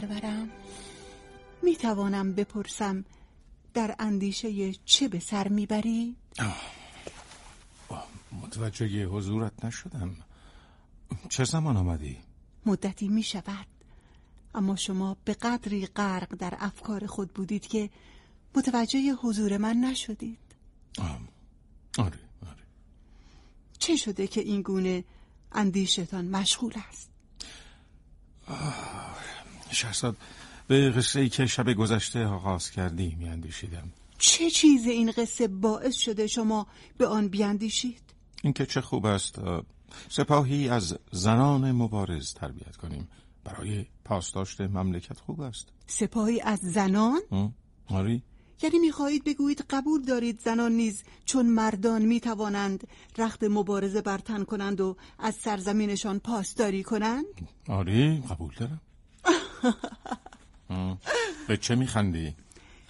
سرورم می توانم بپرسم در اندیشه چه به سر می‌بری؟ متوجه حضورت نشدم. چه زمان آمدی؟ مدتی می شود اما شما به قدری غرق در افکار خود بودید که متوجه حضور من نشدید. آره آره. چه شده که این گونه اندیشتان مشغول است؟ شهرزاد به قصه ای که شب گذشته آغاز کردی می اندیشیدم چه چیز این قصه باعث شده شما به آن بیاندیشید؟ اینکه چه خوب است سپاهی از زنان مبارز تربیت کنیم برای پاسداشت مملکت خوب است سپاهی از زنان؟ آری یعنی می‌خواهید بگویید قبول دارید زنان نیز چون مردان می‌توانند رخت مبارزه برتن کنند و از سرزمینشان پاسداری کنند؟ آری قبول دارم به چه میخندی؟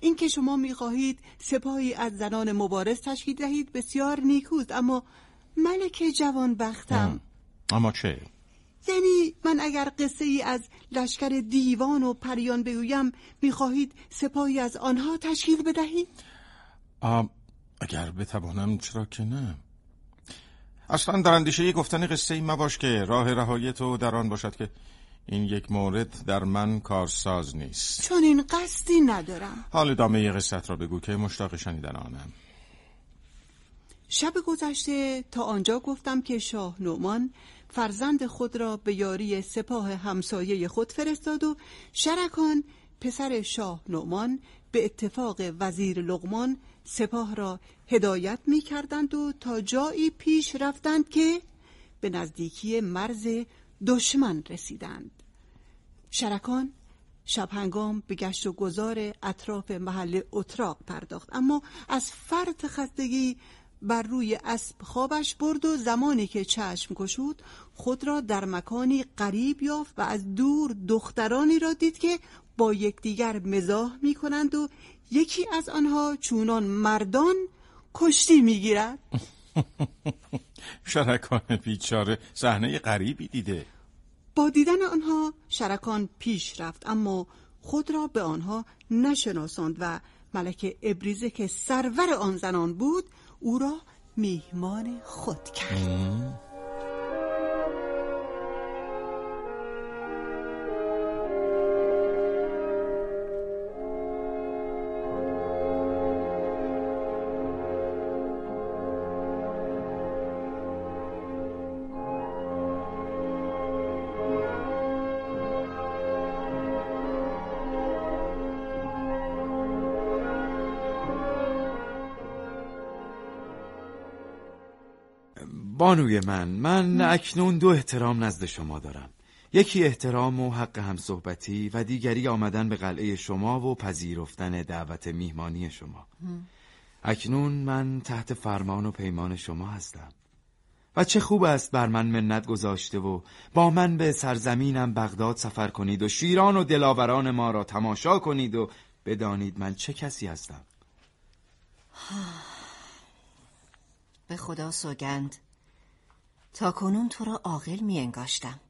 اینکه شما می‌خواهید سپاهی از زنان مبارز تشکیل دهید بسیار نیکوست اما ملک جوان بختم اما چه؟ یعنی من اگر قصه ای از لشکر دیوان و پریان بگویم می‌خواهید سپاهی از آنها تشکیل بدهید؟ اگر بتوانم چرا که نه اصلا در اندیشه گفتن قصه ای مباش که راه رهایی تو در آن باشد که این یک مورد در من کارساز نیست. چون این قصدی ندارم. حال ادامه قصت را بگو که مشتاق شنیدن آنم. شب گذشته تا آنجا گفتم که شاه نومان فرزند خود را به یاری سپاه همسایه خود فرستاد و شرکان پسر شاه نومان به اتفاق وزیر لغمان سپاه را هدایت می کردند و تا جایی پیش رفتند که به نزدیکی مرز دشمن رسیدند. شرکان شب هنگام به گشت و گذار اطراف محل اتراق پرداخت. اما از فرط خستگی بر روی اسب خوابش برد و زمانی که چشم گشود خود را در مکانی قریب یافت و از دور دخترانی را دید که با یکدیگر مزاح می کنند و یکی از آنها چونان مردان کشتی می گیرد شرکان بیچاره صحنه غریبی دیده. دیدن آنها شرکان پیش رفت اما خود را به آنها نشناساند و ملک ابریزه که سرور آن زنان بود او را میهمان خود کرد. بانوی من من اکنون دو احترام نزد شما دارم. یکی احترام و حق همصحبتی و دیگری آمدن به قلعه شما و پذیرفتن دعوت میهمانی شما. اکنون من تحت فرمان و پیمان شما هستم. و چه خوب است بر من منت گذاشته و با من به سرزمینم بغداد سفر کنید و شیران و دلاوران ما را تماشا کنید و بدانید من چه کسی هستم. به خدا سوگند. تا کنون تو را عاقل می انگاشتم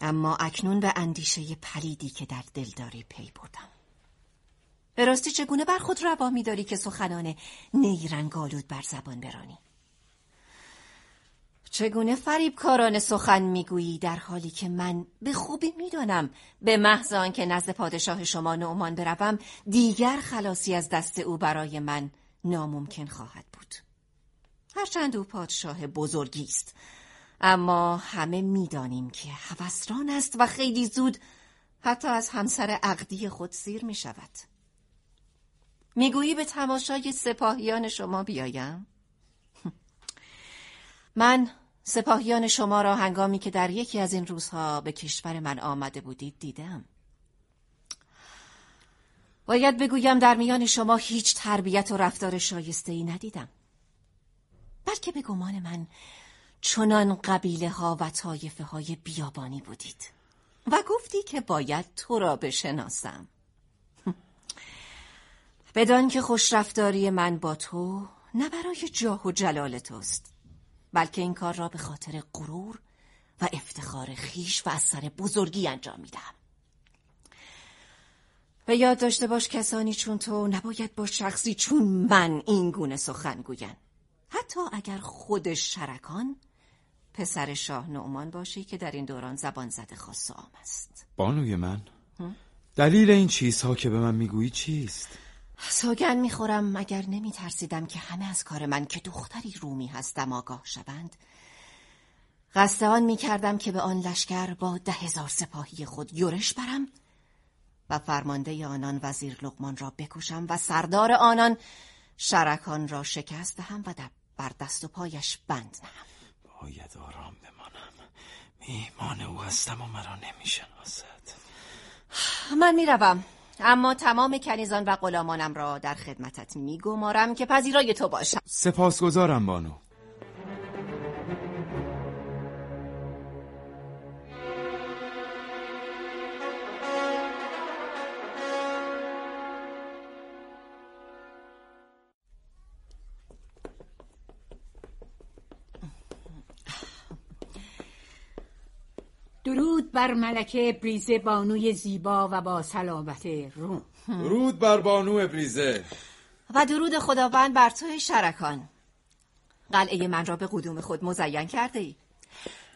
اما اکنون به اندیشه پلیدی که در دل داری پی بردم. به راستی چگونه بر خود روا می داری که سخنان نیرنگالود بر زبان برانی؟ چگونه فریب کاران سخن می‌گویی در حالی که من به خوبی می‌دانم به محض آنکه نزد پادشاه شما نعمان بروم دیگر خلاصی از دست او برای من ناممکن خواهد بود؟ هرچند او پادشاه بزرگی است. اما همه می‌دانیم که هوسران است و خیلی زود حتی از همسر عقدی خود سیر می شود می‌گویی به تماشای سپاهیان شما بیایم؟ من سپاهیان شما را هنگامی که در یکی از این روزها به کشور من آمده بودید دیدم. باید بگویم در میان شما هیچ تربیت و رفتار شایسته ای ندیدم. بلکه به گمان من چنان قبیله ها و طایفه های بیابانی بودید و گفتی که باید تو را بشناسم. بدان که خوشرفتاری من با تو نه برای جاه و جلال توست بلکه این کار را به خاطر غرور و افتخار خیش و از سر بزرگی انجام میدم و یاد داشته باش کسانی چون تو نباید با شخصی چون من این گونه سخن گوین حتی اگر خود شرکان پسر شاه نعمان باشی که در این دوران زبان زده خاص عام است. بانوی من دلیل این چیزها که به من می‌گویی چیست؟ سوگن می‌خورم اگر نمی ترسیدم که همه از کار من که دختری رومی هستم آگاه شوند. قصد آن می کردم که به آن لشکر با ده هزار سپاهی خود یورش برم و فرمانده آنان وزیر لقمان را بکشم و سردار آنان شرکان را شکست دهم و بر دست و پایش بند نهم. باید آرام بمانم. میهمان او هستم و مرا نمی‌شناسد. من می‌روم. اما تمام کنیزان و غلامانم را در خدمتت میگمارم که پذیرای تو باشم. سپاسگزارم بانو. بر ملکه بریزه بانوی زیبا و با سلامت روم. درود بر بانو ابریزه و درود خداوند بر توی شرکان. قلعه من را به قدوم خود مزین کرده ای.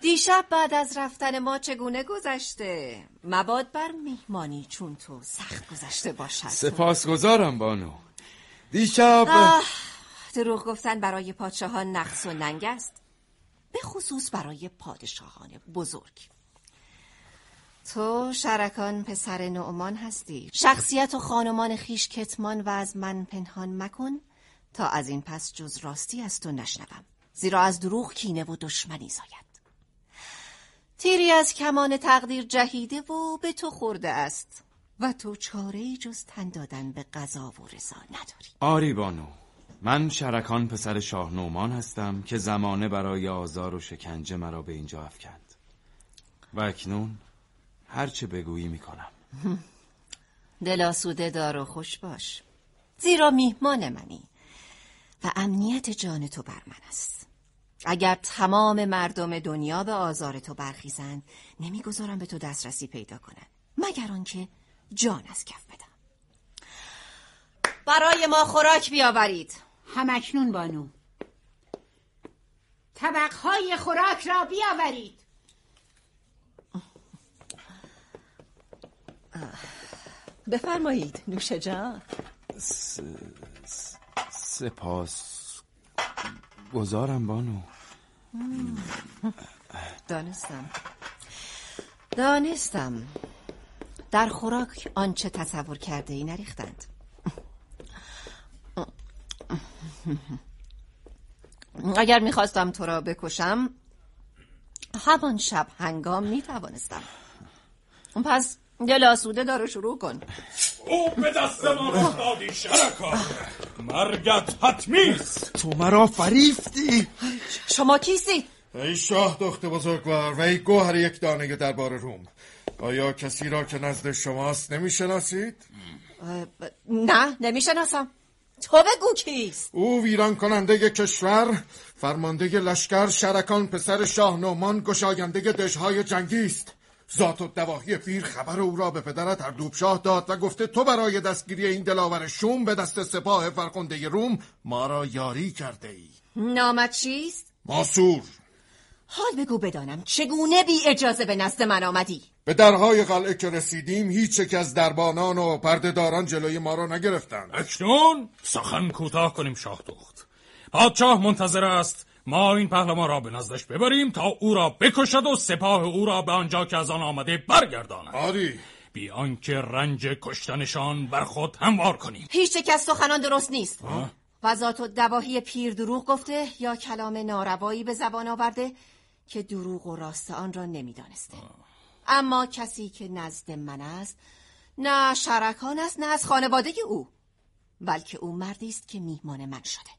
دیشب بعد از رفتن ما چگونه گذشته؟ مباد بر میهمانی چون تو سخت گذشته باشد. سپاسگزارم بانو. دیشب دروغ گفتن برای پادشاهان نقص و ننگ است. به خصوص برای پادشاهان بزرگ. تو شرکان پسر نعمان هستی. شخصیت و خانمان خیش کتمان و از من پنهان مکن تا از این پس جز راستی از تو نشنوم. زیرا از دروغ کینه و دشمنی زاید. تیری از کمان تقدیر جهیده و به تو خورده است و تو چاره جز تن دادن به قضا و رضا نداری. آری بانو من شرکان پسر شاه نومان هستم که زمانه برای آزار و شکنجه مرا به اینجا افکند. و اکنون هرچه بگویی می‌کنم. دلاسوده دار و خوش باش. زیرا میهمان منی و امنیت جان تو بر من است. اگر تمام مردم دنیا به آزار تو برخیزند نمی‌گذارم به تو دسترسی پیدا کنند مگر آنکه جان از کف بدم. برای ما خوراک بیاورید. همکنون بانو. طبقهای خوراک را بیاورید. بفرمایید نوش جان. سپاس گذارم بانو. دانستم. دانستم. در خوراک آنچه تصور کرده ای نریختند. اگر می‌خواستم تو را بکشم همان شب هنگام می‌توانستم. پس دل آسوده داره شروع کن. او به دست ما افتادی شرکا. مرگت حتمیست تو مرا فریفتی. شما کیستی؟ ای شاه دخت بزرگوار و ای گوهر یک دانه دربار روم. آیا کسی را که نزد شماست نمی‌شناسید؟ نه نمی‌شناسم. تو بگو کیست؟ او ویران کننده کشور فرمانده لشکر شرکان پسر شاه نومان گشاینده دژهای جنگی است. ذات و دواهی پیر خبر او را به پدرت اردوب شاه داد و گفته تو برای دستگیری این دلاور شوم به دست سپاه فرخنده روم ما را یاری کرده ای نامت چیست؟ ماسور حال بگو بدانم چگونه بی اجازه به نزد من آمدی؟ به درهای قلعه که رسیدیم هیچ یک از دربانان و پردهداران جلوی ما را نگرفتند اکنون سخن کوتاه کنیم شاه دخت پادشاه منتظر است ما این پهلوان را به نزدش ببریم تا او را بکشد و سپاه او را به آنجا که از آن آمده برگرداند. آری. بی آنکه رنج کشتنشان بر خود هموار کنیم. هیچ یک از سخنان درست نیست. و ذات و دواهی پیر دروغ گفته یا کلام ناروایی به زبان آورده که دروغ و راست آن را نمی‌دانسته. اما کسی که نزد من است نه شرکان است نه از خانواده او بلکه او مردی است که میهمان من شده.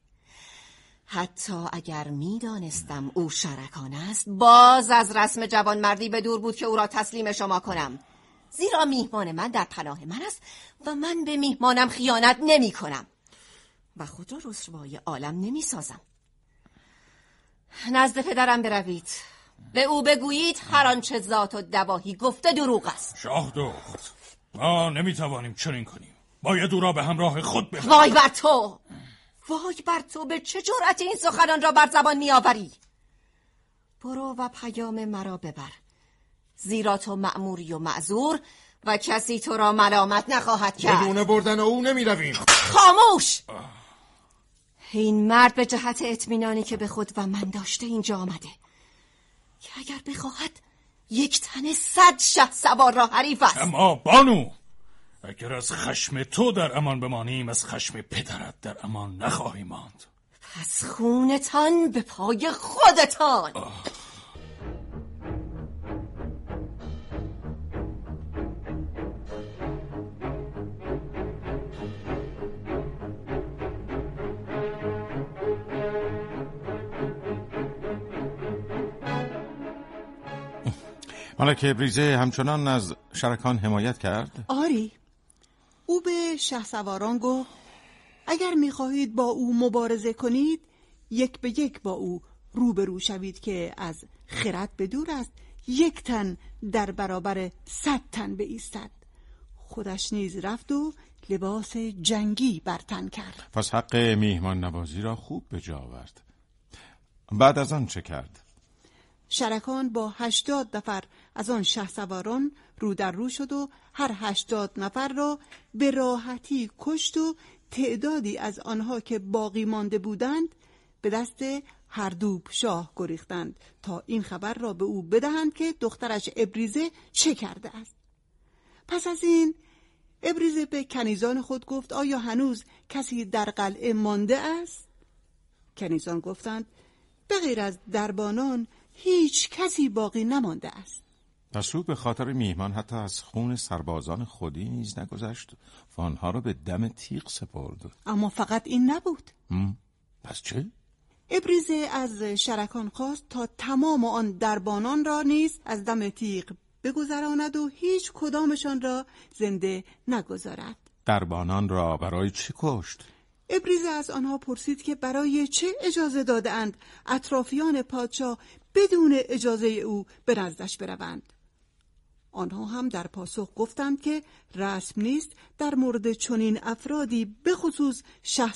حتی اگر می‌دانستم او شرکان است باز از رسم جوانمردی به دور بود که او را تسلیم شما کنم. زیرا میهمان من در پناه من است و من به میهمانم خیانت نمی کنم. و خود را رسوای عالم نمی سازم. نزد پدرم بروید. به او بگویید هر آنچه ذات و دواهی گفته دروغ است. شاه دخت ما نمی‌توانیم چنین کنیم. باید او را به همراه خود ببریم وای بر تو! وای بر تو به چه جرأت این سخنان را بر زبان میآوری؟ برو و پیام مرا ببر. زیرا تو مأموری و معذور و کسی تو را ملامت نخواهد کرد. بدون بردن او نمی رویم خاموش این مرد به جهت اطمینانی که به خود و من داشته اینجا آمده. که اگر بخواهد یک تن صد شه سوار را حریف است. اما بانو! اگر از خشم تو در امان بمانیم از خشم پدرت در امان نخواهیم ماند. پس خونتان به پای خودتان. ملک بریزه همچنان از شرکان حمایت کرد؟ آری. او به شهسواران گفت اگر می‌خواهید با او مبارزه کنید یک به یک با او روبرو شوید که از خرد به دور است. یک تن در برابر صد تن بایستد. خودش نیز رفت و لباس جنگی بر تن کرد. پس حق میهمان نوازی را خوب به جا آورد. بعد از آن چه کرد؟ شرکان با هشتاد نفر از آن شهسواران رو در رو شد و هر هشتاد نفر را به راحتی کشت و تعدادی از آنها که باقی مانده بودند به دست هردوب شاه گریختند تا این خبر را به او بدهند که دخترش ابریزه چه کرده است پس از این ابریزه به کنیزان خود گفت آیا هنوز کسی در قلعه مانده است؟ کنیزان گفتند به غیر از دربانان هیچ کسی باقی نمانده است پس او به خاطر میهمان حتی از خون سربازان خودی نیز نگذشت و آنها را به دم تیغ سپرد اما فقط این نبود هم؟ پس چه؟ ابریزه از شرکان خواست تا تمام آن دربانان را نیز از دم تیغ بگذراند و هیچ کدامشان را زنده نگذارد دربانان را برای چی کشت؟ ابریزه از آنها پرسید که برای چه اجازه دادهاند اطرافیان پادشاه بدون اجازه او به نزدش بروند آنها هم در پاسخ گفتند که رسم نیست در مورد چنین افرادی به خصوص شه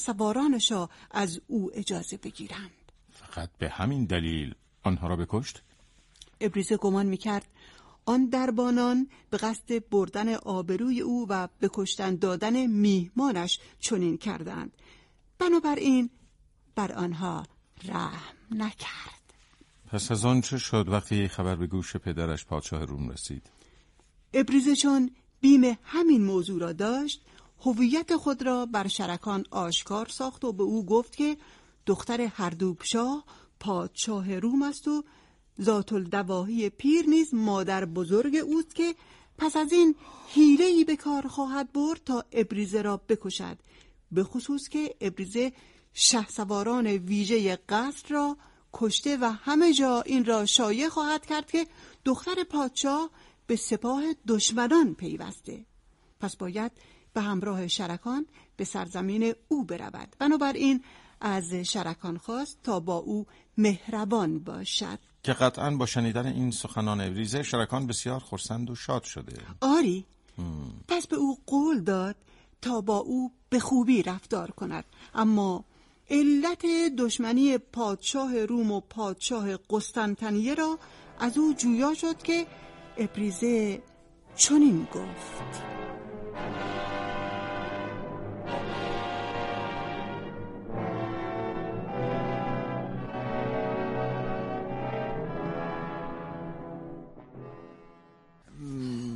شاه از او اجازه بگیرند فقط به همین دلیل آنها را بکشت؟ ابریزه گمان می‌کرد آن دربانان به قصد بردن آبروی او و به کشتن دادن میهمانش چنین کردند بنابراین بر آنها رحم نکرد پس از آن چه شد وقتی خبر به گوش پدرش پادشاه روم رسید؟ ابریزه چون بیم همین موضوع را داشت هویت خود را بر شرکان آشکار ساخت و به او گفت که دختر هردوبشاه پادشاه روم است و ذات الدواهی پیر نیز مادر بزرگ اوست که پس از این ای به کار خواهد برد تا ابریزه را بکشد به خصوص که ابریزه شهسواران ویژه قصر را کشته و همه جا این را شایع خواهد کرد که دختر پادشاه به سپاه دشمنان پیوسته. پس باید به همراه شرکان به سرزمین او برود. بنابراین از شرکان خواست تا با او مهربان باشد. که قطعا با شنیدن این سخنان ابریزه شرکان بسیار خرسند و شاد شده. آری. پس به او قول داد تا با او به خوبی رفتار کند. اما علت دشمنی پادشاه روم و پادشاه قسطنطنیه را از او جویا شد که ابریزه چنین گفت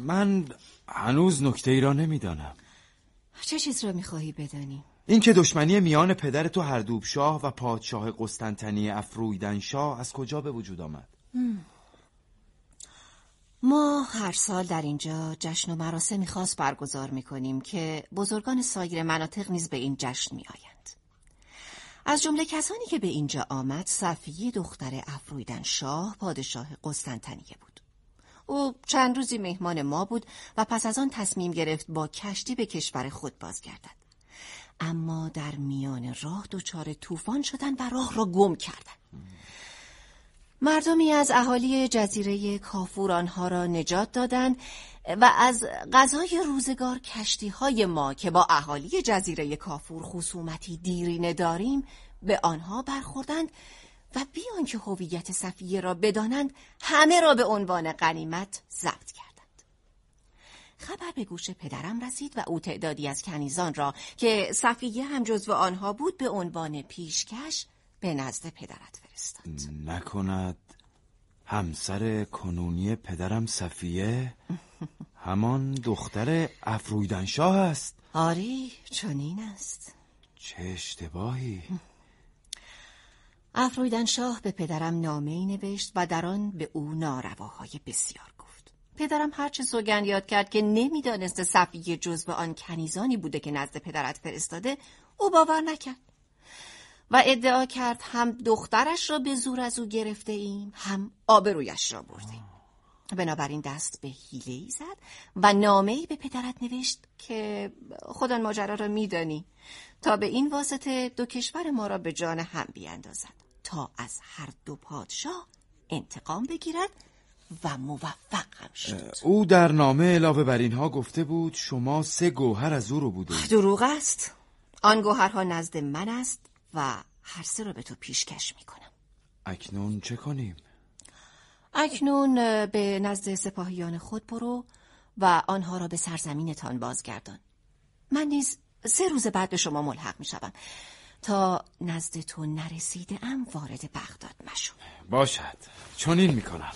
من هنوز نکته ای را نمی‌دانم چه چیز را می‌خواهی بدانی؟ اینکه دشمنی میان پدر تو هردوب شاه و پادشاه قسطنطنیه افرویدن شاه از کجا به وجود آمد؟ ما هر سال در اینجا جشن و مراسمی خاص برگزار می‌کنیم که بزرگان سایر مناطق نیز به این جشن میآیند. از جمله کسانی که به اینجا آمد صفیه دختر افرویدن شاه پادشاه قسطنطنیه بود. او چند روزی مهمان ما بود و پس از آن تصمیم گرفت با کشتی به کشور خود بازگردد. اما در میان راه دچار طوفان شدن و راه را گم کردند. مردمی از اهالی جزیره کافور آنها را نجات دادند و از غذای روزگار کشتی های ما که با اهالی جزیره کافور خصومتی دیرینه داریم به آنها برخوردند و بیان که هویت صفیه را بدانند همه را به عنوان غنیمت ضبط کردند. خبر به گوش پدرم رسید و او تعدادی از کنیزان را که صفیه هم جزو آنها بود به عنوان پیشکش به نزد پدرت فرستاد. نکند. همسر کنونی پدرم صفیه همان دختر افرویدنشاه است. آری چنین است. چه اشتباهی. افرویدن شاه به پدرم نامه ای نوشت و در آن به او نارواهای بسیار گفت. پدرم هرچه سوگند یاد کرد که نمی‌دانست صفیه جزو آن کنیزانی بوده که نزد پدرت فرستاده او باور نکرد. و ادعا کرد هم دخترش را به زور از او گرفته ایم هم آبرویش را بردیم. بنابراین دست به حیله ای زد و نامه ای به پدرت نوشت که خودان ماجرا را میدانی تا به این واسطه دو کشور ما را به جان هم بیاندازد تا از هر دو پادشاه انتقام بگیرد و موفق هم شد. او در نامه علاوه بر اینها گفته بود شما سه گوهر از او رو بوده دروغ است. آن گوهرها نزد من است. و هر سه را به تو پیشکش می‌کنم. اکنون چه کنیم؟ اکنون به نزد سپاهیان خود برو و آنها را به سرزمینتان بازگردان. من نیز سه روز بعد به شما ملحق می شوم تا نزد تو نرسیده ام وارد بغداد مشو. باشد. چنین می‌کنم.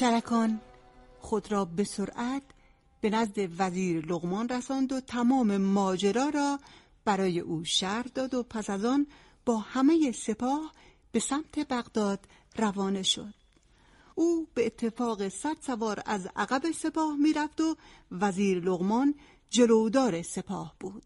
شرکان خود را به سرعت به نزد وزیر لغمان رساند و تمام ماجرا را برای او شهر داد و پس از آن با همه سپاه به سمت بغداد روانه شد. او به اتفاق صد سوار از عقب سپاه می‌رفت و وزیر لغمان جلودار سپاه بود.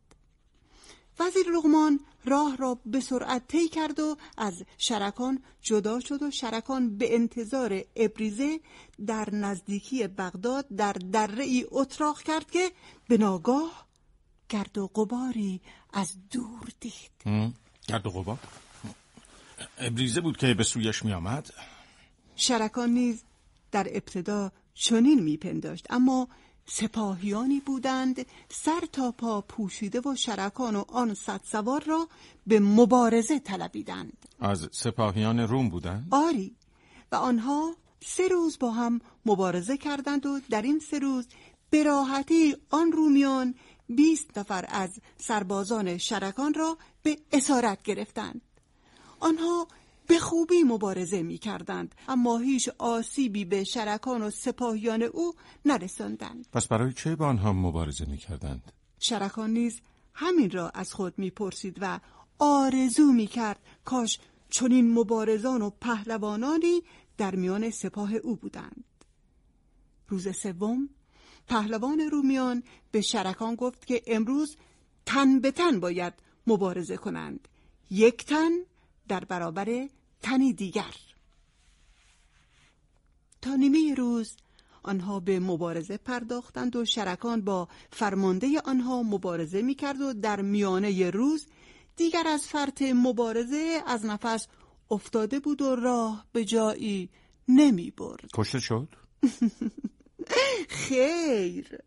وزیر لغمان راه را به سرعت طی کرد و از شرکان جدا شد و شرکان به انتظار ابریزه در نزدیکی بغداد در دره ای اتراق کرد که به ناگاه گرد و غباری از دور دید. گرد و غبار؟ ابریزه بود که به سویش می آمد. شرکان نیز در ابتدا چنین میپنداشت اما سپاهیانی بودند سر تا پا پوشیده و شرکان و آن صد سوار را به مبارزه طلبیدند. از سپاهیان روم بودند؟ آری. و آنها سه روز با هم مبارزه کردند و در این سه روز به راحتی آن رومیان بیست نفر از سربازان شرکان را به اسارت گرفتند. آنها به خوبی مبارزه می کردند اما هیچ آسیبی به شرکان و سپاهیان او نرساندند. پس برای چه با آنها مبارزه می کردند؟ شرکان نیز همین را از خود می پرسید و آرزو می کرد کاش چنین مبارزان و پهلوانانی در میان سپاه او بودند. روز سوم پهلوان رومیان به شرکان گفت که امروز تن به تن باید مبارزه کنند. یک تن در برابر تنی دیگر. تا نیمه روز آنها به مبارزه پرداختند و شرکان با فرمانده آنها مبارزه می‌کرد و در میانه روز دیگر از فرط مبارزه از نفس افتاده بود و راه به جایی نمی برد کشته شد؟ خیر.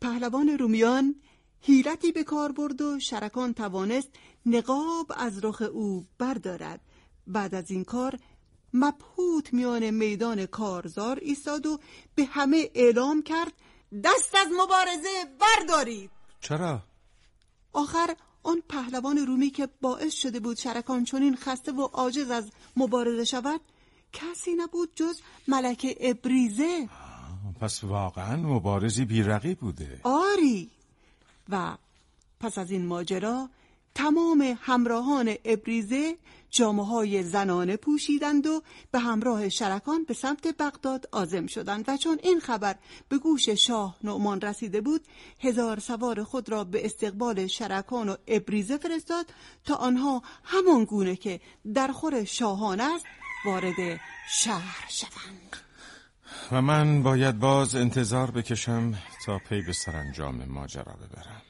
پهلوان رومیان حیلتی به کار برد و شرکان توانست نقاب از رخ او بردارد. بعد از این کار مبهوت میان میدان کارزار ایستاد و به همه اعلام کرد دست از مبارزه بردارید. چرا؟ آخر آن پهلوان رومی که باعث شده بود شرکان چنین خسته و عاجز از مبارزه شود کسی نبود جز ملک ابریزه. پس واقعا مبارزی بیرقی بوده. آری. و پس از این ماجرا تمام همراهان ابریزه جامعه های زنانه پوشیدند و به همراه شرکان به سمت بغداد آزم شدند. و چون این خبر به گوش شاه نعمان رسیده بود هزار سوار خود را به استقبال شرکان و ابریزه فرستاد تا آنها همان گونه که در خور شاهان است وارد شهر شوند. و من باید باز انتظار بکشم تا پی به سرانجام ماجرا ببرم.